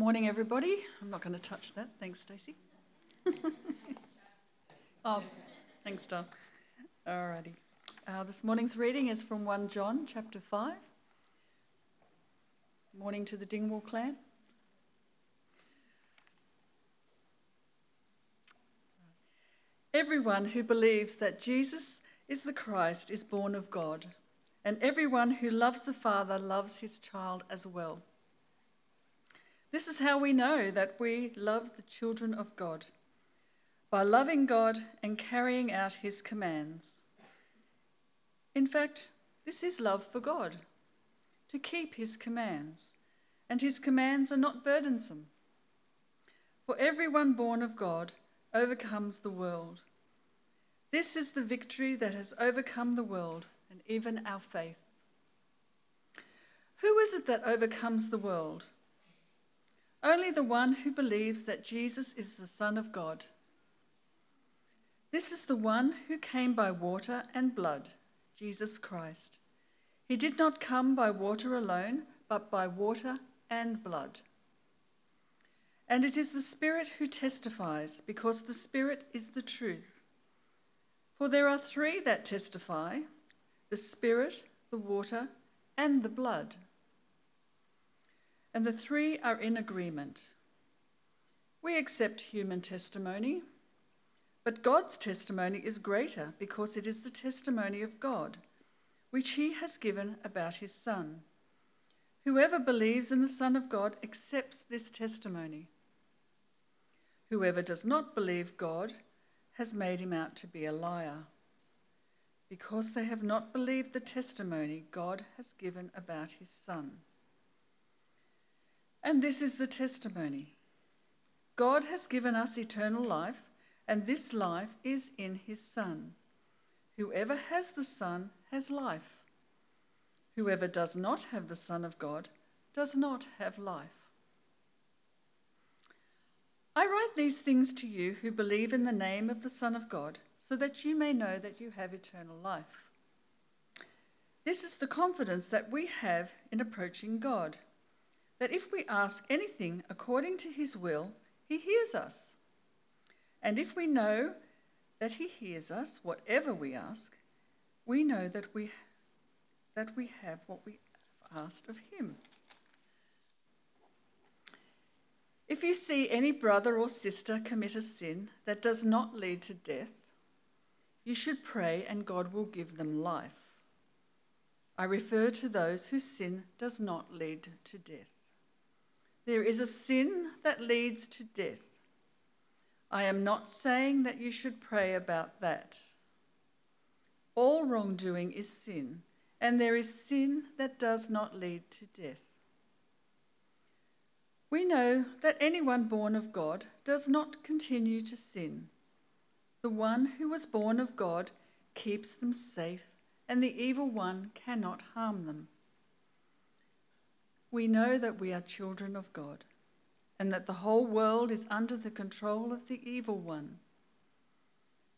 Morning, everybody. I'm not going to touch that. Thanks, Stacey. oh, thanks, Don. Alrighty. Uh, this morning's reading is from 1 John chapter 5. Morning to the Dingwall clan. Everyone who believes that Jesus is the Christ is born of God, and everyone who loves the Father loves his child as well. This is how we know that we love the children of God by loving God and carrying out his commands. In fact, this is love for God, to keep his commands, and his commands are not burdensome. For everyone born of God overcomes the world. This is the victory that has overcome the world and even our faith. Who is it that overcomes the world? Only the one who believes that Jesus is the Son of God. This is the one who came by water and blood, Jesus Christ. He did not come by water alone, but by water and blood. And it is the Spirit who testifies, because the Spirit is the truth. For there are three that testify the Spirit, the water, and the blood and the three are in agreement. We accept human testimony, but God's testimony is greater because it is the testimony of God, which He has given about His Son. Whoever believes in the Son of God accepts this testimony. Whoever does not believe God has made him out to be a liar, because they have not believed the testimony God has given about His Son. And this is the testimony God has given us eternal life, and this life is in his Son. Whoever has the Son has life. Whoever does not have the Son of God does not have life. I write these things to you who believe in the name of the Son of God, so that you may know that you have eternal life. This is the confidence that we have in approaching God that if we ask anything according to his will, he hears us. And if we know that he hears us, whatever we ask, we know that we, that we have what we have asked of him. If you see any brother or sister commit a sin that does not lead to death, you should pray and God will give them life. I refer to those whose sin does not lead to death. There is a sin that leads to death. I am not saying that you should pray about that. All wrongdoing is sin, and there is sin that does not lead to death. We know that anyone born of God does not continue to sin. The one who was born of God keeps them safe, and the evil one cannot harm them we know that we are children of God and that the whole world is under the control of the evil one.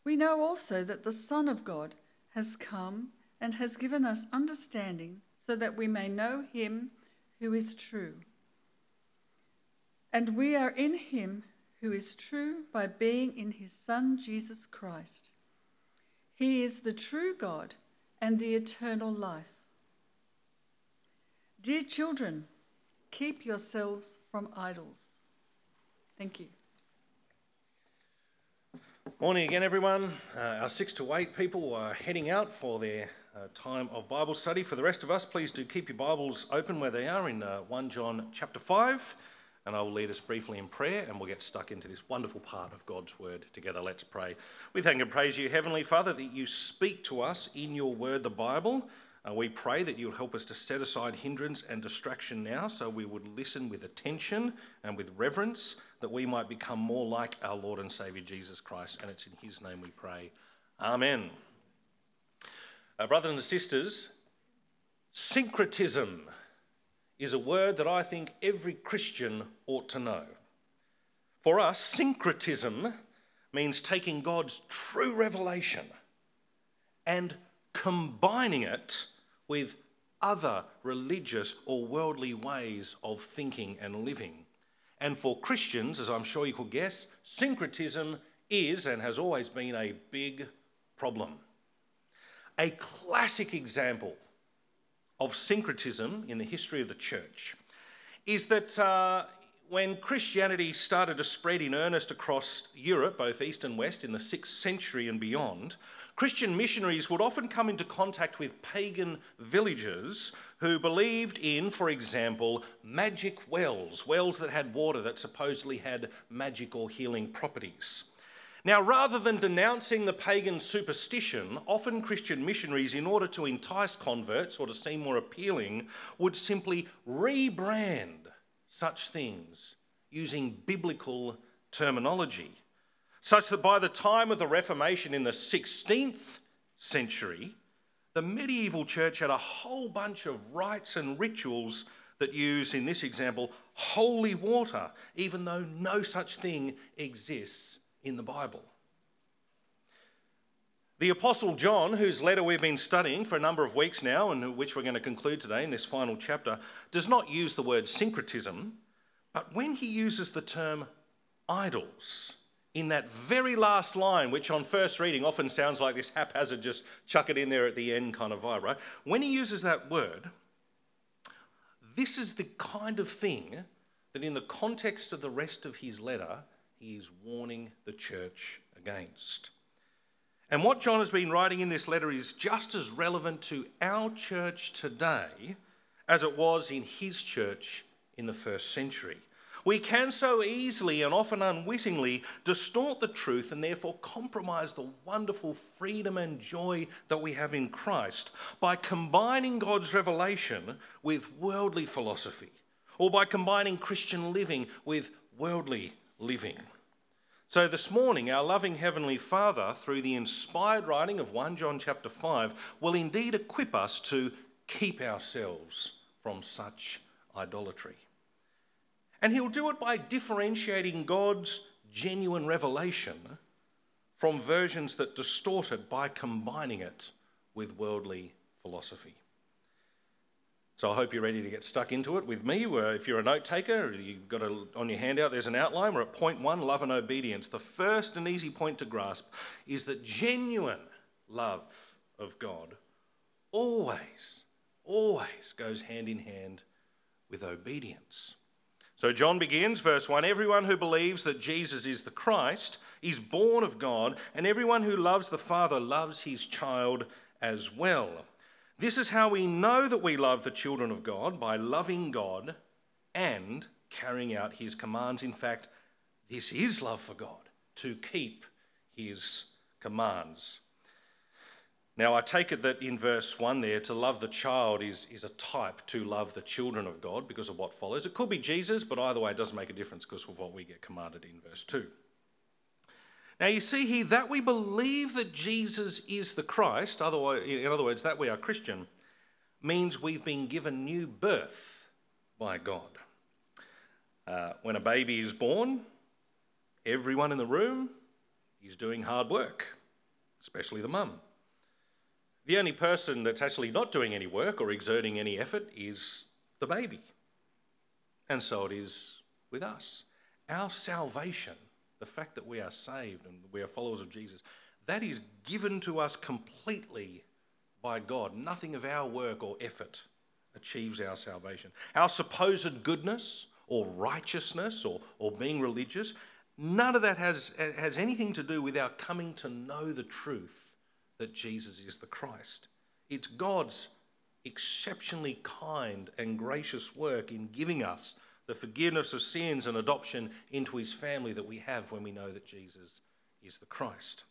We know also that the Son of God has come and has given us understanding so that we may know him who is true. And we are in him who is true by being in his Son, Jesus Christ. He is the true God and the eternal life. Dear children, keep yourselves from idols. Thank you. Morning again, everyone. Uh, our six to eight people are heading out for their uh, time of Bible study. For the rest of us, please do keep your Bibles open where they are in uh, 1 John chapter 5. And I will lead us briefly in prayer and we'll get stuck into this wonderful part of God's word together. Let's pray. We thank and praise you, Heavenly Father, that you speak to us in your word, the Bible. Uh, we pray that you'll help us to set aside hindrance and distraction now so we would listen with attention and with reverence that we might become more like our Lord and Saviour Jesus Christ. And it's in his name we pray. Amen. Uh, brothers and sisters, syncretism is a word that I think every Christian ought to know. For us, syncretism means taking God's true revelation and combining it with other religious or worldly ways of thinking and living. And for Christians, as I'm sure you could guess, syncretism is and has always been a big problem. A classic example of syncretism in the history of the church is that uh, when Christianity started to spread in earnest across Europe, both east and west, in the 6th century and beyond, Christian missionaries would often come into contact with pagan villagers who believed in, for example, magic wells, wells that had water that supposedly had magic or healing properties. Now, rather than denouncing the pagan superstition, often Christian missionaries, in order to entice converts or to seem more appealing, would simply rebrand such things using biblical terminology, such that by the time of the Reformation in the 16th century, the medieval church had a whole bunch of rites and rituals that use, in this example, holy water, even though no such thing exists in the Bible. The Apostle John, whose letter we've been studying for a number of weeks now, and which we're going to conclude today in this final chapter, does not use the word syncretism, but when he uses the term idols, in that very last line, which on first reading often sounds like this haphazard, just chuck it in there at the end kind of vibe, right? When he uses that word, this is the kind of thing that, in the context of the rest of his letter, he is warning the church against. And what John has been writing in this letter is just as relevant to our church today as it was in his church in the first century. We can so easily and often unwittingly distort the truth and therefore compromise the wonderful freedom and joy that we have in Christ by combining God's revelation with worldly philosophy or by combining Christian living with worldly living. So this morning, our loving Heavenly Father, through the inspired writing of 1 John chapter 5, will indeed equip us to keep ourselves from such idolatry. And He'll do it by differentiating God's genuine revelation from versions that distort it by combining it with worldly philosophy. So I hope you're ready to get stuck into it with me. Where If you're a note taker, you've got a, on your handout, there's an outline. We're at point one love and obedience. The first and easy point to grasp is that genuine love of God always, always goes hand in hand with obedience. So John begins, verse 1 Everyone who believes that Jesus is the Christ is born of God, and everyone who loves the Father loves his child as well. This is how we know that we love the children of God by loving God and carrying out his commands. In fact, this is love for God, to keep his commands. Now, I take it that in verse 1 there, to love the child is, is a type to love the children of God because of what follows. It could be Jesus, but either way, it doesn't make a difference because of what we get commanded in verse 2. Now, you see here that we believe that Jesus is the Christ, otherwise, in other words, that we are Christian, means we've been given new birth by God. Uh, when a baby is born, everyone in the room is doing hard work, especially the mum. The only person that's actually not doing any work or exerting any effort is the baby. And so it is with us. Our salvation the fact that we are saved and we are followers of Jesus, that is given to us completely by God. Nothing of our work or effort achieves our salvation. Our supposed goodness or righteousness or, or being religious, none of that has, has anything to do with our coming to know the truth that Jesus is the Christ. It's God's exceptionally kind and gracious work in giving us the forgiveness of sins and adoption into his family that we have when we know that Jesus is the Christ.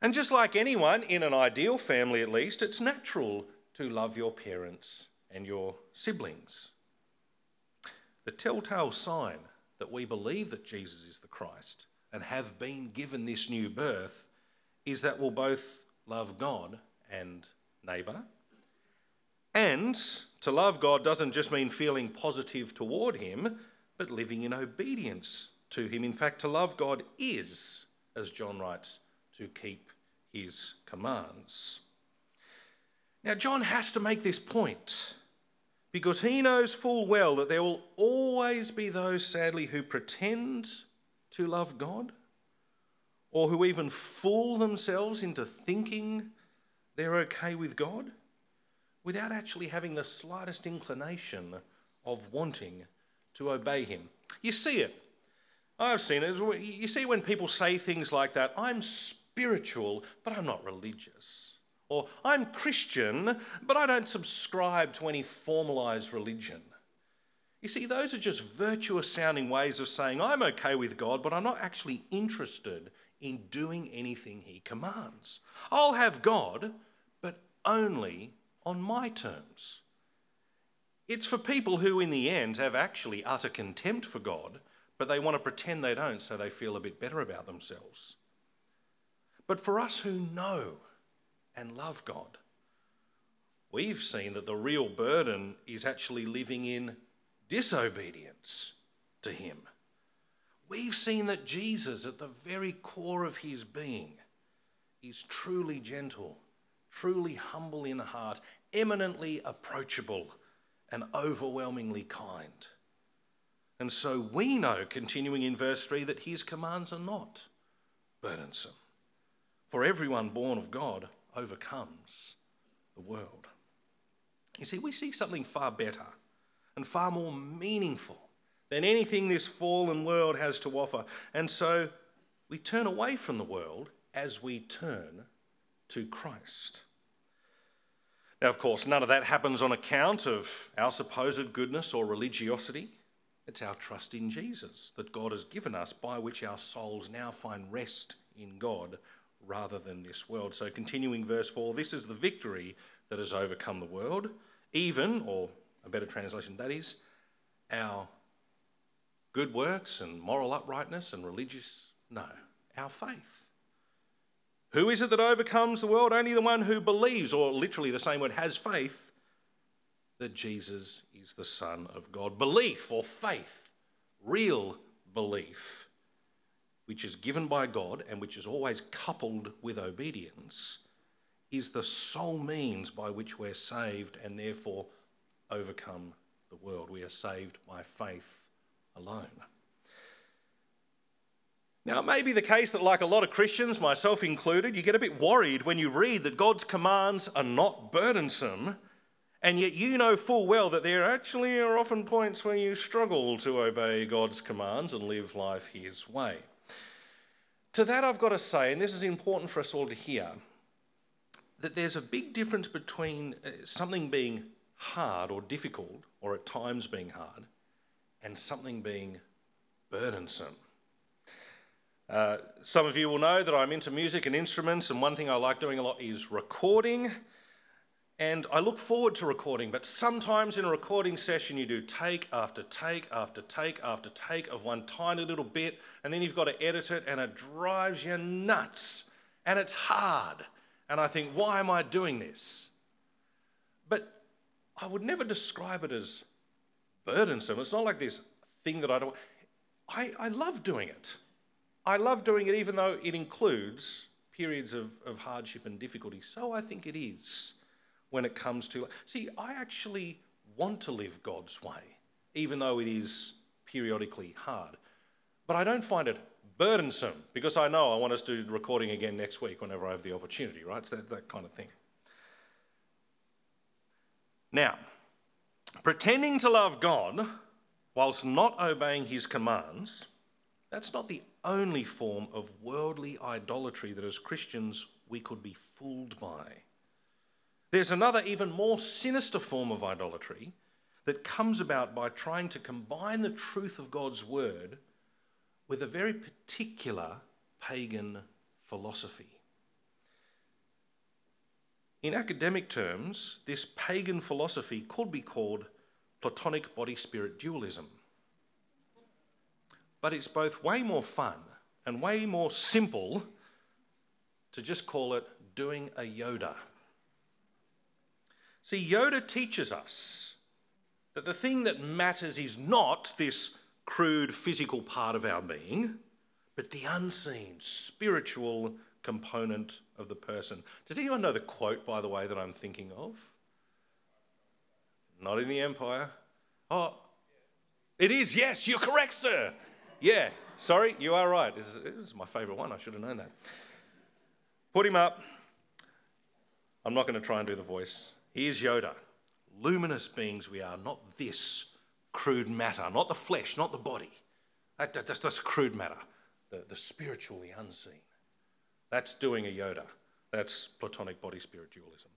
And just like anyone, in an ideal family at least, it's natural to love your parents and your siblings. The telltale sign that we believe that Jesus is the Christ and have been given this new birth is that we'll both love God and neighbour and to love God doesn't just mean feeling positive toward Him, but living in obedience to Him. In fact, to love God is, as John writes, to keep His commands. Now, John has to make this point because he knows full well that there will always be those, sadly, who pretend to love God or who even fool themselves into thinking they're okay with God without actually having the slightest inclination of wanting to obey Him. You see it. I've seen it. You see when people say things like that I'm spiritual, but I'm not religious. Or I'm Christian, but I don't subscribe to any formalized religion. You see, those are just virtuous sounding ways of saying, I'm okay with God, but I'm not actually interested in doing anything He commands. I'll have God, but only on my terms. It's for people who, in the end, have actually utter contempt for God, but they want to pretend they don't so they feel a bit better about themselves. But for us who know and love God. We've seen that the real burden is actually living in disobedience to Him. We've seen that Jesus, at the very core of his being, is truly gentle, truly humble in heart, eminently approachable, and overwhelmingly kind. And so we know, continuing in verse 3, that his commands are not burdensome. For everyone born of God overcomes the world. You see, we see something far better and far more meaningful than anything this fallen world has to offer. And so we turn away from the world as we turn to Christ. Now, of course, none of that happens on account of our supposed goodness or religiosity. It's our trust in Jesus that God has given us by which our souls now find rest in God rather than this world. So, continuing verse 4 this is the victory that has overcome the world, even, or a better translation, that is, our good works and moral uprightness and religious. No, our faith. Who is it that overcomes the world? Only the one who believes, or literally the same word, has faith, that Jesus is the Son of God. Belief or faith, real belief which is given by God and which is always coupled with obedience, is the sole means by which we're saved and therefore overcome the world. We are saved by faith alone. Now, it may be the case that, like a lot of Christians, myself included, you get a bit worried when you read that God's commands are not burdensome, and yet you know full well that there actually are often points where you struggle to obey God's commands and live life His way. To that, I've got to say, and this is important for us all to hear, that there's a big difference between uh, something being hard or difficult, or at times being hard, and something being burdensome. Uh, some of you will know that I'm into music and instruments, and one thing I like doing a lot is recording. And I look forward to recording, but sometimes in a recording session, you do take after take after take after take of one tiny little bit, and then you've got to edit it, and it drives you nuts. And it's hard. And I think, why am I doing this? But I would never describe it as burdensome. It's not like this thing that I don't. I, I love doing it. I love doing it even though it includes periods of, of hardship and difficulty. So I think it is when it comes to. See, I actually want to live God's way, even though it is periodically hard. But I don't find it burdensome because I know I want us to do recording again next week whenever I have the opportunity, right? It's that, that kind of thing. Now, pretending to love God whilst not obeying his commands, that's not the only form of worldly idolatry that as Christians we could be fooled by. There's another, even more sinister form of idolatry that comes about by trying to combine the truth of God's word with a very particular pagan philosophy. In academic terms, this pagan philosophy could be called Platonic body spirit dualism. But it's both way more fun and way more simple to just call it doing a Yoda. See, Yoda teaches us that the thing that matters is not this crude physical part of our being, but the unseen, spiritual component of the person. Does anyone know the quote, by the way, that I'm thinking of? Not in the empire. Oh, it is, yes, you're correct, sir. Yeah, sorry, you are right. Is, my favourite one. I should have known that. Put him up. I'm not going to try and do the voice. Here's Yoda. Luminous beings we are, not this crude matter, not the flesh, not the body. That, that, that's, that's crude matter, the, the spiritual, the unseen. That's doing a Yoda. That's Platonic body spirit dualism.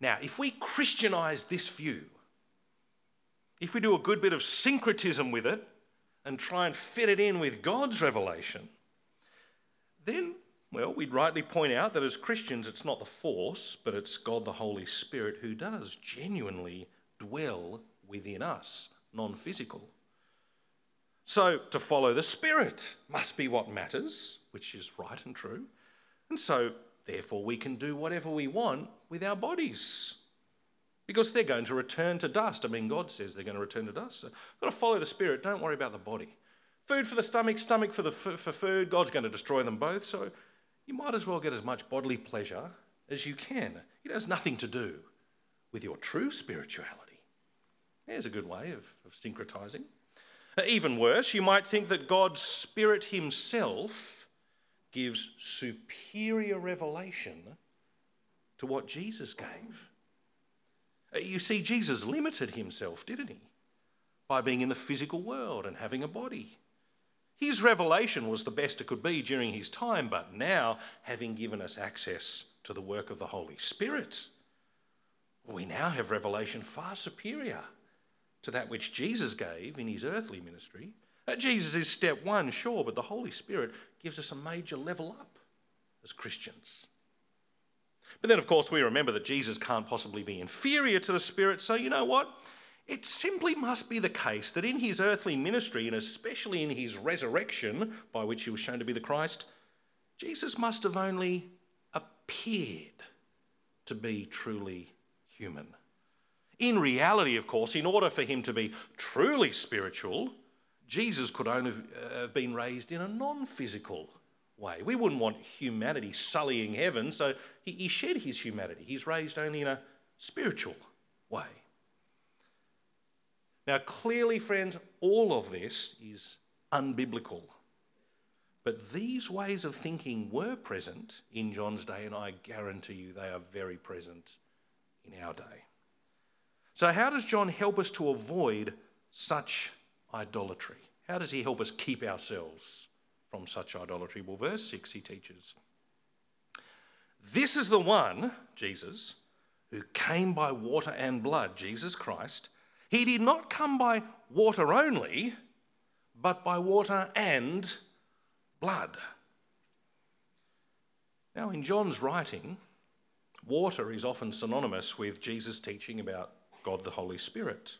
Now, if we Christianize this view, if we do a good bit of syncretism with it and try and fit it in with God's revelation, then, well, we'd rightly point out that as Christians, it's not the force, but it's God the Holy Spirit who does genuinely dwell within us, non physical. So, to follow the Spirit must be what matters, which is right and true. And so, therefore, we can do whatever we want with our bodies because they're going to return to dust. I mean, God says they're going to return to dust. So, got to follow the Spirit. Don't worry about the body. Food for the stomach, stomach for, the, for food. God's going to destroy them both. So, you might as well get as much bodily pleasure as you can. It has nothing to do with your true spirituality. There's a good way of, of syncretizing. Even worse, you might think that God's Spirit Himself gives superior revelation to what Jesus gave. Uh, you see, Jesus limited himself, didn't he? By being in the physical world and having a body. His revelation was the best it could be during his time, but now, having given us access to the work of the Holy Spirit, we now have revelation far superior to that which Jesus gave in his earthly ministry. Uh, Jesus is step one, sure, but the Holy Spirit gives us a major level up as Christians. But then, of course, we remember that Jesus can't possibly be inferior to the Spirit, so you know what? It simply must be the case that in his earthly ministry, and especially in his resurrection, by which he was shown to be the Christ, Jesus must have only appeared to be truly human. In reality, of course, in order for him to be truly spiritual, Jesus could only have been raised in a non physical way. We wouldn't want humanity sullying heaven, so he, he shed his humanity. He's raised only in a spiritual way. Now, clearly, friends, all of this is unbiblical. But these ways of thinking were present in John's day, and I guarantee you they are very present in our day. So, how does John help us to avoid such idolatry? How does he help us keep ourselves from such idolatry. Well, verse 6 he teaches This is the one, Jesus, who came by water and blood, Jesus Christ. He did not come by water only, but by water and blood. Now, in John's writing, water is often synonymous with Jesus' teaching about God the Holy Spirit.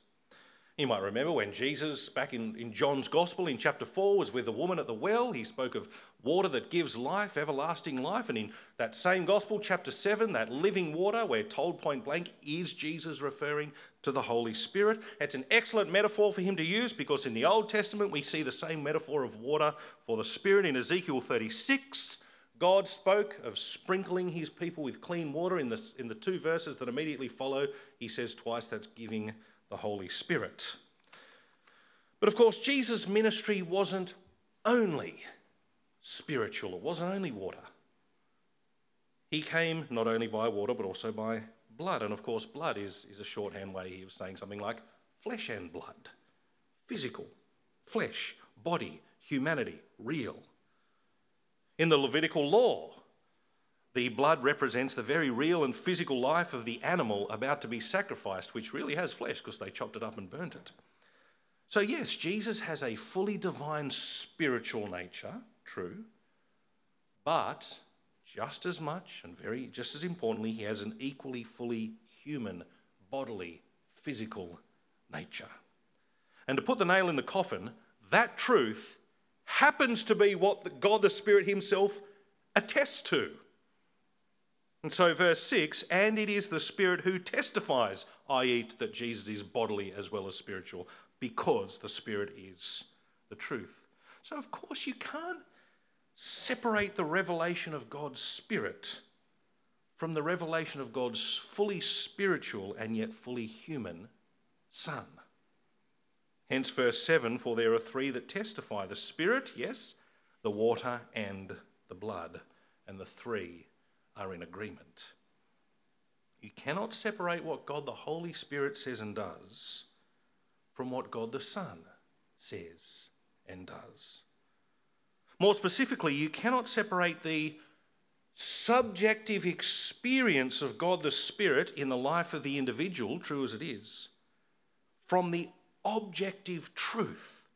You might remember when Jesus, back in, in John's Gospel in chapter 4, was with the woman at the well. He spoke of water that gives life, everlasting life. And in that same Gospel, chapter 7, that living water, we're told point blank, is Jesus referring to the Holy Spirit. It's an excellent metaphor for him to use because in the Old Testament, we see the same metaphor of water for the Spirit in Ezekiel 36. God spoke of sprinkling his people with clean water. In the, in the two verses that immediately follow, he says twice that's giving the Holy Spirit. But of course, Jesus' ministry wasn't only spiritual, it wasn't only water. He came not only by water, but also by blood. And of course, blood is, is a shorthand way of saying something like flesh and blood physical, flesh, body, humanity, real. In the Levitical law, the blood represents the very real and physical life of the animal about to be sacrificed, which really has flesh because they chopped it up and burnt it. So, yes, Jesus has a fully divine spiritual nature, true, but just as much and very just as importantly, he has an equally fully human, bodily, physical nature. And to put the nail in the coffin, that truth happens to be what God the Spirit Himself attests to. And so, verse 6 and it is the Spirit who testifies, i.e., that Jesus is bodily as well as spiritual, because the Spirit is the truth. So, of course, you can't separate the revelation of God's Spirit from the revelation of God's fully spiritual and yet fully human Son. Hence, verse 7 For there are three that testify the Spirit, yes, the water, and the blood. And the three are in agreement. You cannot separate what God the Holy Spirit says and does from what God the Son says and does. More specifically, you cannot separate the subjective experience of God the Spirit in the life of the individual, true as it is, from the objective truth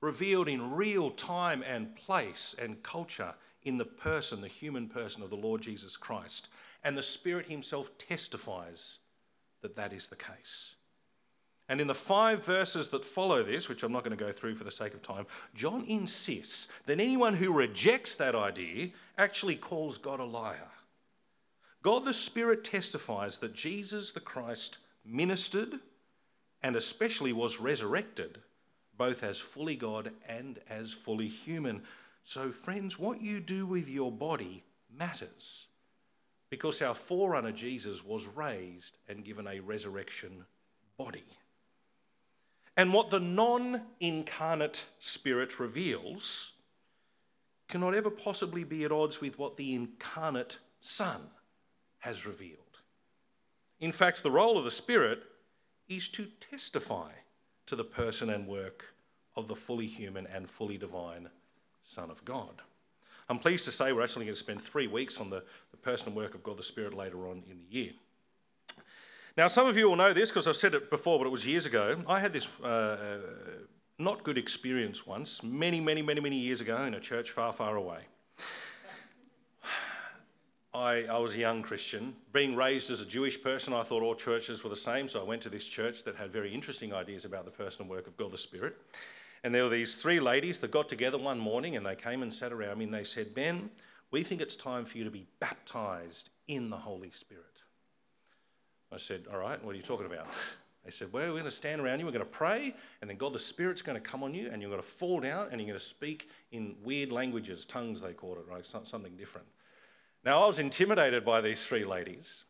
revealed in real time and place and culture in the person, the human person of the Lord Jesus Christ. And the Spirit Himself testifies that that is the case. And in the five verses that follow this, which I'm not going to go through for the sake of time, John insists that anyone who rejects that idea actually calls God a liar. God the Spirit testifies that Jesus the Christ ministered and especially was resurrected, both as fully God and as fully human. So, friends, what you do with your body matters because our forerunner Jesus was raised and given a resurrection body. And what the non incarnate Spirit reveals cannot ever possibly be at odds with what the incarnate Son has revealed. In fact, the role of the Spirit is to testify to the person and work of the fully human and fully divine Son of God. I'm pleased to say we're actually going to spend three weeks on the, the person and work of God the Spirit later on in the year. Now, some of you will know this because I've said it before, but it was years ago. I had this uh, uh, not good experience once, many, many, many, many years ago in a church far, far away. I, I, was a young Christian. Being raised as a Jewish person, I thought all churches were the same, so I went to this church that had very interesting ideas about the personal work of God the Spirit. And there were these three ladies that got together one morning and they came and sat around me and they said, Ben, we think it's time for you to be baptized in the Holy Spirit. I said, All right, what are you talking about? They said, Well, we're going to stand around you, we're going to pray, and then God the Spirit's going to come on you, and you're going to fall down, and you're going to speak in weird languages, tongues they called it, right? Something different. Now, I was intimidated by these three ladies.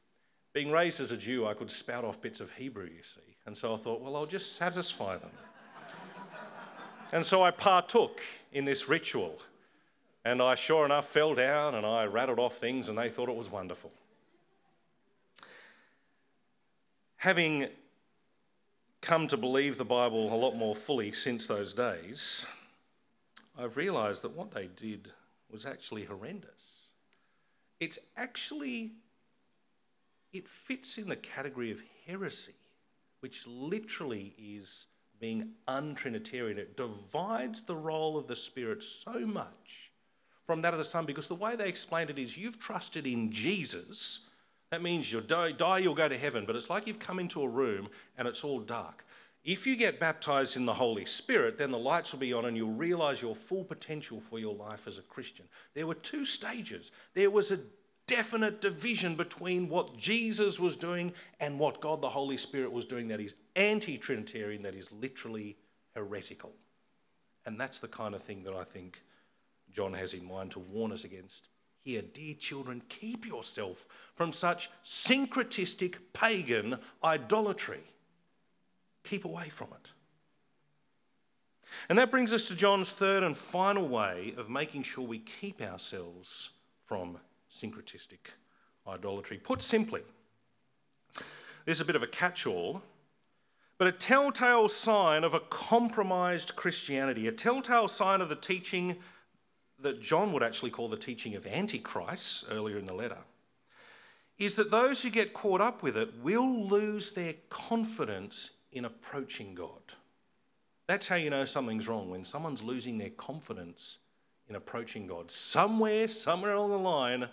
Being raised as a Jew, I could spout off bits of Hebrew, you see. And so I thought, well, I'll just satisfy them. And so I partook in this ritual. And I sure enough fell down and I rattled off things, and they thought it was wonderful. having come to believe the Bible a lot more fully since those days, I've realised that what they did was actually horrendous. It's actually, it fits in the category of heresy, which literally is being untrinitarian. It divides the role of the Spirit so much from that of the Son because the way they explained it is you've trusted in Jesus that means you'll die, die, you'll go to heaven, but it's like you've come into a room and it's all dark. If you get baptized in the Holy Spirit, then the lights will be on and you'll realize your full potential for your life as a Christian. There were two stages. There was a definite division between what Jesus was doing and what God the Holy Spirit was doing that is anti Trinitarian, that is literally heretical. And that's the kind of thing that I think John has in mind to warn us against here, dear children, keep yourself from such syncretistic pagan idolatry. Keep away from it. And that brings us to John's third and final way of making sure we keep ourselves from syncretistic idolatry. Put simply, there's a bit of a catch all, but a telltale sign of a compromised Christianity, a telltale sign of the teaching that John would actually call the teaching of Antichrist earlier in the letter, is that those who get caught up with it will lose their confidence in approaching God. That's how you know something's wrong, when someone's losing their confidence in approaching God. Somewhere, somewhere along the line,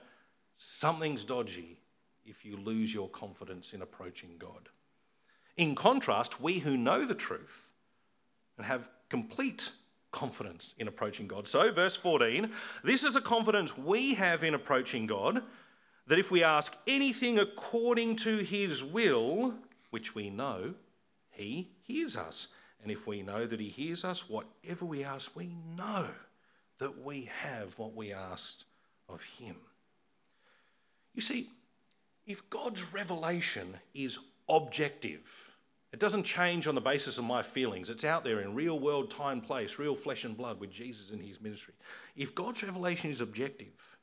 something's dodgy if you lose your confidence in approaching God. In contrast, we who know the truth and have complete confidence in approaching God. So, verse 14 this is a confidence we have in approaching God that if we ask anything according to his will, which we know, he hears us. And if we know that he hears us, whatever we ask, we know that we have what we asked of him. You see, if God's revelation is objective, It doesn't change on the basis of my feelings. It's out there in real world time, place, real flesh and blood with Jesus in his ministry. If God's revelation is objective,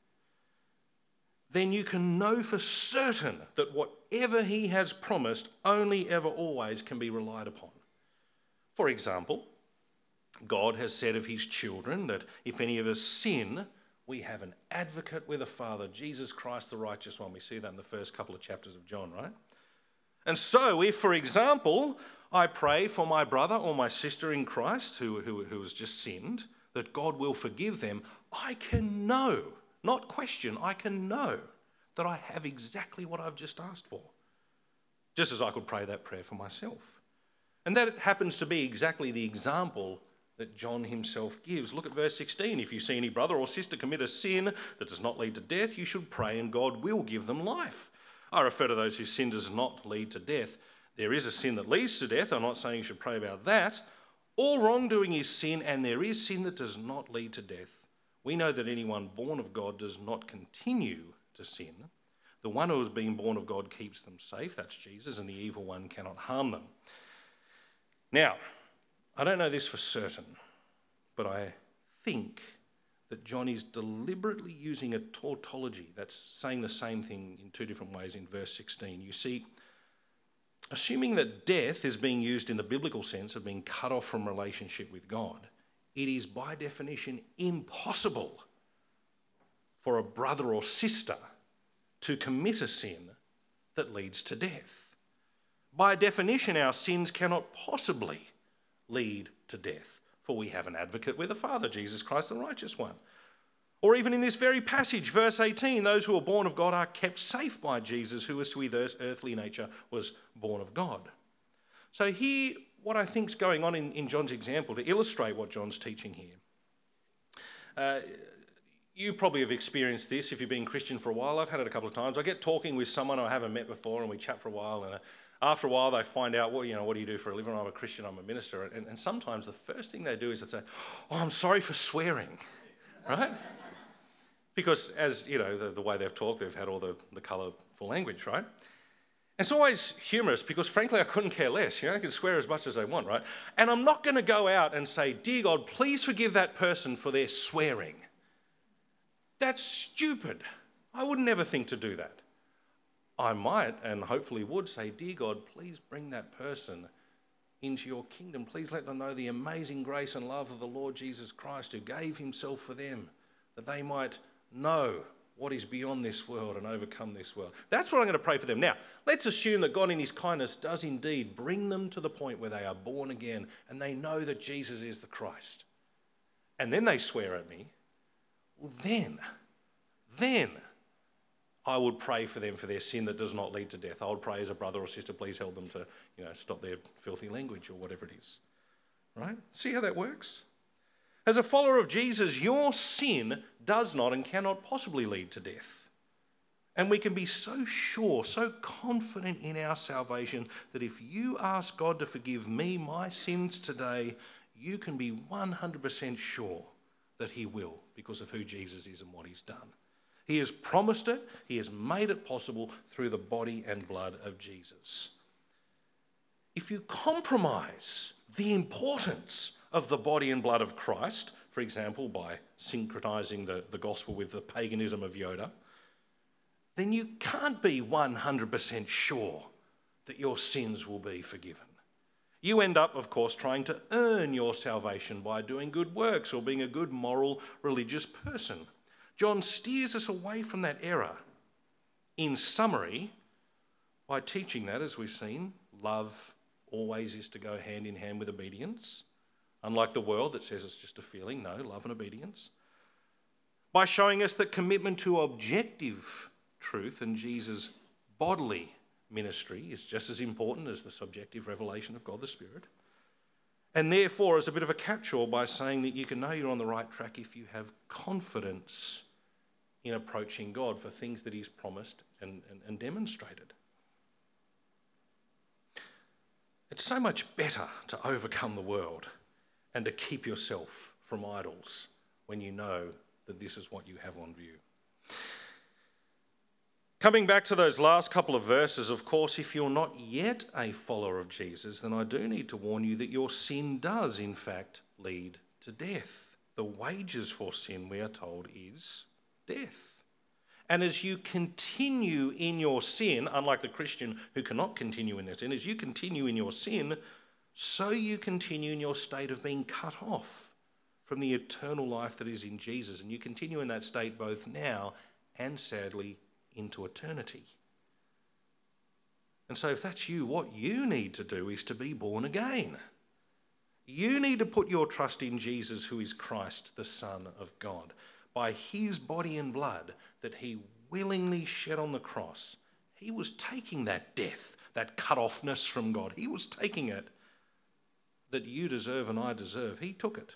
then you can know for certain that whatever he has promised only ever always can be relied upon. For example, God has said of his children that if any of us sin, we have an advocate with the Father, Jesus Christ, the righteous one. We see that in the first couple of chapters of John, right? And so, if, for example, I pray for my brother or my sister in Christ who, who, who has just sinned, that God will forgive them, I can know, not question, I can know that I have exactly what I've just asked for. Just as I could pray that prayer for myself. And that happens to be exactly the example that John himself gives. Look at verse 16. If you see any brother or sister commit a sin that does not lead to death, you should pray and God will give them life. I refer to those whose sin does not lead to death. There is a sin that leads to death. I'm not saying you should pray about that. All wrongdoing is sin, and there is sin that does not lead to death. We know that anyone born of God does not continue to sin. The one who has been born of God keeps them safe. That's Jesus, and the evil one cannot harm them. Now, I don't know this for certain, but I think that John is deliberately using a tautology that's saying the same thing in two different ways in verse 16. You see, assuming that death is being used in the biblical sense of being cut off from relationship with God, it is by definition impossible for a brother or sister to commit a sin that leads to death. By definition, our sins cannot possibly lead to death for we have an advocate with the Father, Jesus Christ, the righteous one. Or even in this very passage, verse 18, those who are born of God are kept safe by Jesus, who, as to his earthly nature, was born of God. So, here, what I think is going on in, in John's example to illustrate what John's teaching here. Uh, you probably have experienced this if you've been Christian for a while. I've had it a couple of times. I get talking with someone I haven't met before, and we chat for a while, and after a while, they find out, well, you know, what do you do for a living? I'm a Christian, I'm a minister. And, and sometimes the first thing they do is they say, oh, I'm sorry for swearing, right? because as, you know, the, the way they've talked, they've had all the, the colourful language, right? It's always humorous because, frankly, I couldn't care less. You know, I can swear as much as they want, right? And I'm not going to go out and say, Dear God, please forgive that person for their swearing. That's stupid. I would never think to do that. I might and hopefully would say, Dear God, please bring that person into your kingdom. Please let them know the amazing grace and love of the Lord Jesus Christ who gave himself for them, that they might know what is beyond this world and overcome this world. That's what I'm going to pray for them. Now, let's assume that God, in His kindness, does indeed bring them to the point where they are born again and they know that Jesus is the Christ. And then they swear at me. Well, then, then I would pray for them for their sin that does not lead to death. I would pray as a brother or sister, please help them to, you know, stop their filthy language or whatever it is. Right? See how that works? As a follower of Jesus, your sin does not and cannot possibly lead to death. And we can be so sure, so confident in our salvation that if you ask God to forgive me my sins today, you can be 100% sure that He will because of who Jesus is and what He's done. He has promised it, He has made it possible through the body and blood of Jesus. If you compromise the importance of the body and blood of Christ, for example, by syncretizing the, the gospel with the paganism of Yoda, then you can't be 100% sure that your sins will be forgiven. You end up, of course, trying to earn your salvation by doing good works or being a good moral religious person. John steers us away from that error. In summary, by teaching that, as we've seen, love always is to go hand in hand with obedience, unlike the world that says it's just a feeling. No, love and obedience. By showing us that commitment to objective truth and Jesus' bodily ministry is just as important as the subjective revelation of God the Spirit. And therefore, as a bit of a catch all, by saying that you can know you're on the right track if you have confidence in approaching God for things that He's promised and, and, and demonstrated. It's so much better to overcome the world and to keep yourself from idols when you know that this is what you have on view. Coming back to those last couple of verses, of course, if you're not yet a follower of Jesus, then I do need to warn you that your sin does, in fact, lead to death. The wages for sin, we are told, is death. And as you continue in your sin, unlike the Christian who cannot continue in their sin, as you continue in your sin, so you continue in your state of being cut off from the eternal life that is in Jesus. And you continue in that state both now and sadly into eternity. And so, if that's you, what you need to do is to be born again. You need to put your trust in Jesus, who is Christ, the Son of God. By his body and blood that he willingly shed on the cross, he was taking that death, that cut offness from God. He was taking it that you deserve and I deserve. He took it.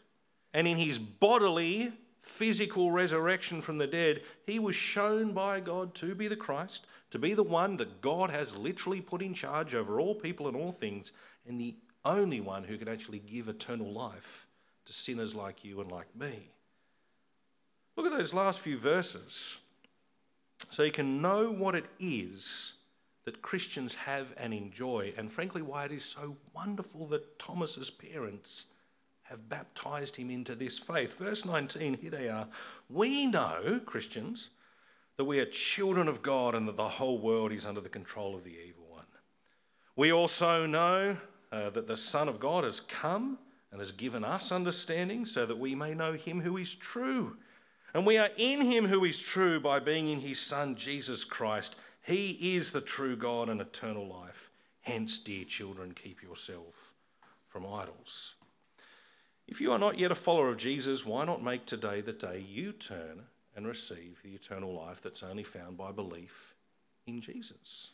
And in his bodily physical resurrection from the dead, he was shown by God to be the Christ, to be the one that God has literally put in charge over all people and all things, and the only one who can actually give eternal life to sinners like you and like me. Look at those last few verses so you can know what it is that Christians have and enjoy, and frankly, why it is so wonderful that Thomas's parents have baptized him into this faith. Verse 19, here they are. We know, Christians, that we are children of God and that the whole world is under the control of the evil one. We also know uh, that the Son of God has come and has given us understanding so that we may know him who is true. And we are in him who is true by being in his Son, Jesus Christ. He is the true God and eternal life. Hence, dear children, keep yourself from idols. If you are not yet a follower of Jesus, why not make today the day you turn and receive the eternal life that's only found by belief in Jesus?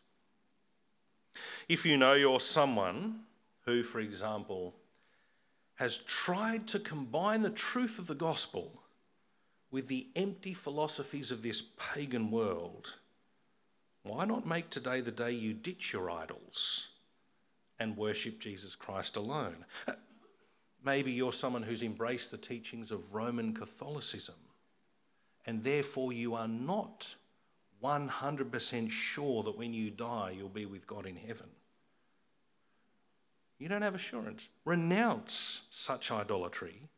If you know you're someone who, for example, has tried to combine the truth of the gospel with the empty philosophies of this pagan world, why not make today the day you ditch your idols and worship Jesus Christ alone? Uh, maybe you're someone who's embraced the teachings of Roman Catholicism, and therefore you are not 100% sure that when you die you'll be with God in heaven. You don't have assurance. Renounce such idolatry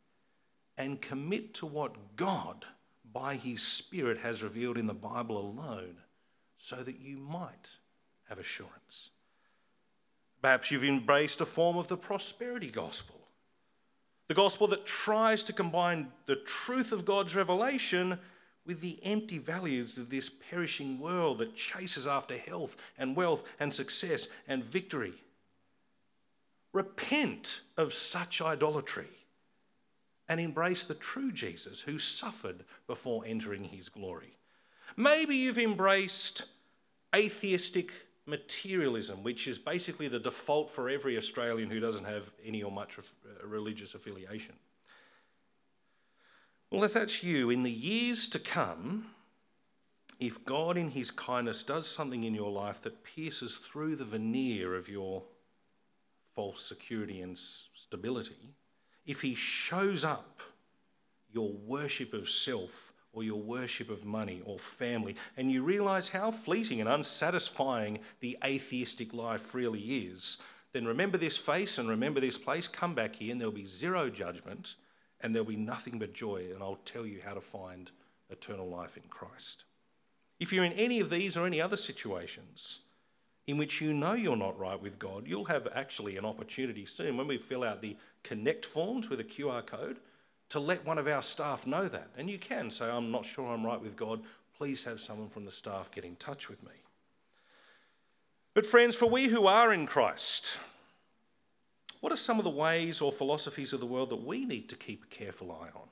and commit to what God, by His Spirit, has revealed in the Bible alone so that you might have assurance. Perhaps you've embraced a form of the prosperity gospel the gospel that tries to combine the truth of God's revelation with the empty values of this perishing world that chases after health and wealth and success and victory. Repent of such idolatry and embrace the true Jesus who suffered before entering his glory. Maybe you've embraced atheistic materialism, which is basically the default for every Australian who doesn't have any or much uh, religious affiliation. Well, if that's you, in the years to come, if God in His kindness does something in your life that pierces through the veneer of your false security and stability, if He shows up your worship of self or your worship of money or family, and you realize how fleeting and unsatisfying the atheistic life really is, then remember this face and remember this place. Come back here, and there'll be zero judgment, and there'll be nothing but joy, and I'll tell you how to find eternal life in Christ. If you're in any of these or any other situations in which you know you're not right with God, you'll have actually an opportunity soon when we fill out the connect forms with a QR code to let one of our staff know that. And you can say, I'm not sure I'm right with God. Please have someone from the staff get in touch with me. But, friends, for we who are in Christ, what are some of the ways or philosophies of the world that we need to keep a careful eye on,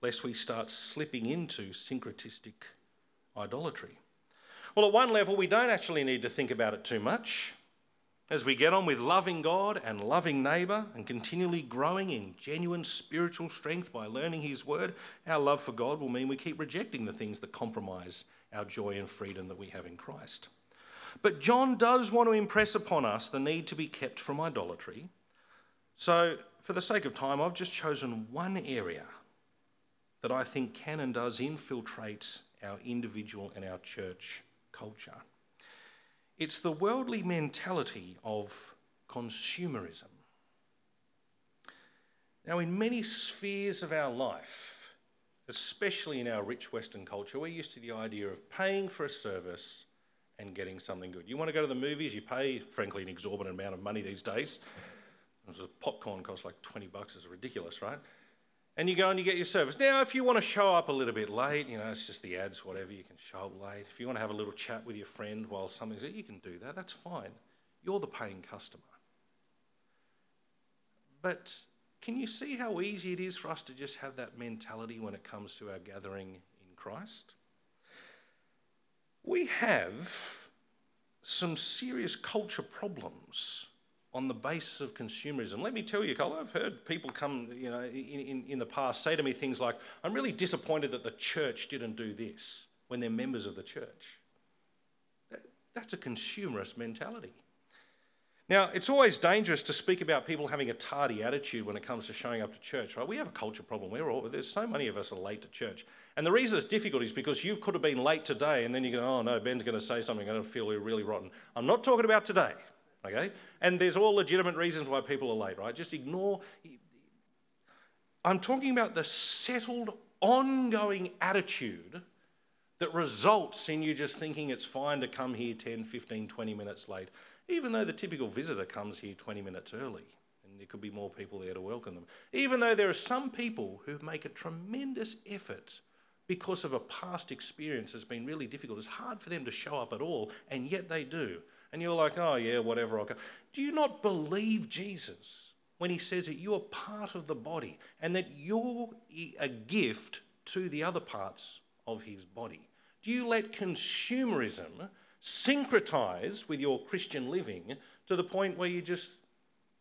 lest we start slipping into syncretistic idolatry? Well, at one level, we don't actually need to think about it too much. As we get on with loving God and loving neighbour and continually growing in genuine spiritual strength by learning His Word, our love for God will mean we keep rejecting the things that compromise our joy and freedom that we have in Christ. But John does want to impress upon us the need to be kept from idolatry. So, for the sake of time, I've just chosen one area that I think can and does infiltrate our individual and our church culture. It's the worldly mentality of consumerism. Now, in many spheres of our life, especially in our rich Western culture, we're used to the idea of paying for a service and getting something good. You want to go to the movies, you pay, frankly, an exorbitant amount of money these days. Popcorn costs like 20 bucks, it's ridiculous, right? And you go and you get your service. Now, if you want to show up a little bit late, you know, it's just the ads, whatever, you can show up late. If you want to have a little chat with your friend while something's there, you can do that. That's fine. You're the paying customer. But can you see how easy it is for us to just have that mentality when it comes to our gathering in Christ? We have some serious culture problems on the basis of consumerism. Let me tell you, Cole, I've heard people come, you know, in, in, in, the past say to me things like, I'm really disappointed that the church didn't do this when they're members of the church. That, that's a consumerist mentality. Now, it's always dangerous to speak about people having a tardy attitude when it comes to showing up to church, right? We have a culture problem. We're all, there's so many of us are late to church. And the reason it's difficult is because you could have been late today and then you go, oh no, Ben's going to say something, I'm going to feel really rotten. I'm not talking about today. Okay? And there's all legitimate reasons why people are late, right? Just ignore. I'm talking about the settled, ongoing attitude that results in you just thinking it's fine to come here 10, 15, 20 minutes late, even though the typical visitor comes here 20 minutes early and there could be more people there to welcome them. Even though there are some people who make a tremendous effort because of a past experience that's been really difficult. It's hard for them to show up at all, and yet they do and you're like, oh, yeah, whatever, I'll go. Do you not believe Jesus when he says that you are part of the body and that you're a gift to the other parts of his body? Do you let consumerism syncretize with your Christian living to the point where you just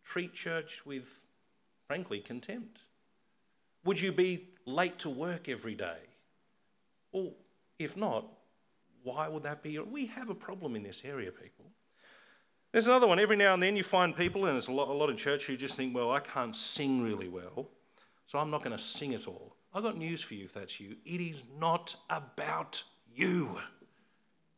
treat church with, frankly, contempt? Would you be late to work every day? Or if not, why would that be? We have a problem in this area, people. There's another one. Every now and then you find people, and there's a lot, a lot in church who just think, well, I can't sing really well, so I'm not going to sing at all. I've got news for you if that's you. It is not about you.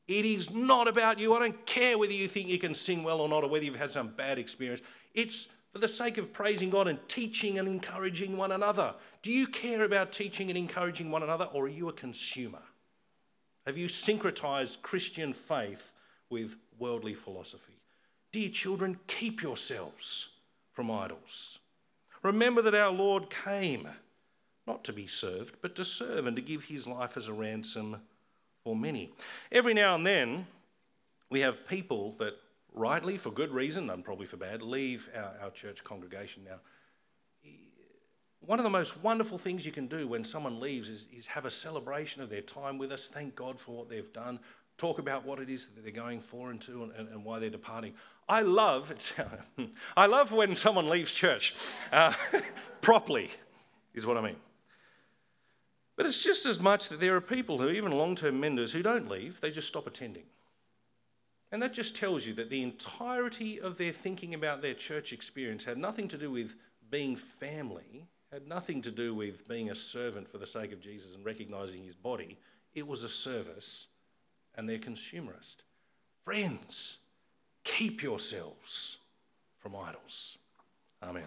It is not about you. I don't care whether you think you can sing well or not, or whether you've had some bad experience. It's for the sake of praising God and teaching and encouraging one another. Do you care about teaching and encouraging one another, or are you a consumer? Have you syncretized Christian faith with worldly philosophy? Dear children, keep yourselves from idols. Remember that our Lord came not to be served, but to serve and to give his life as a ransom for many. Every now and then, we have people that, rightly, for good reason, and probably for bad, leave our, our church congregation. Now, one of the most wonderful things you can do when someone leaves is, is have a celebration of their time with us, thank God for what they've done, talk about what it is that they're going for and to and, and why they're departing. I love, I love when someone leaves church uh, properly, is what I mean. But it's just as much that there are people who, even long term members, who don't leave, they just stop attending. And that just tells you that the entirety of their thinking about their church experience had nothing to do with being family, had nothing to do with being a servant for the sake of Jesus and recognizing his body. It was a service and they're consumerist. Friends, keep yourselves from idols. Amen.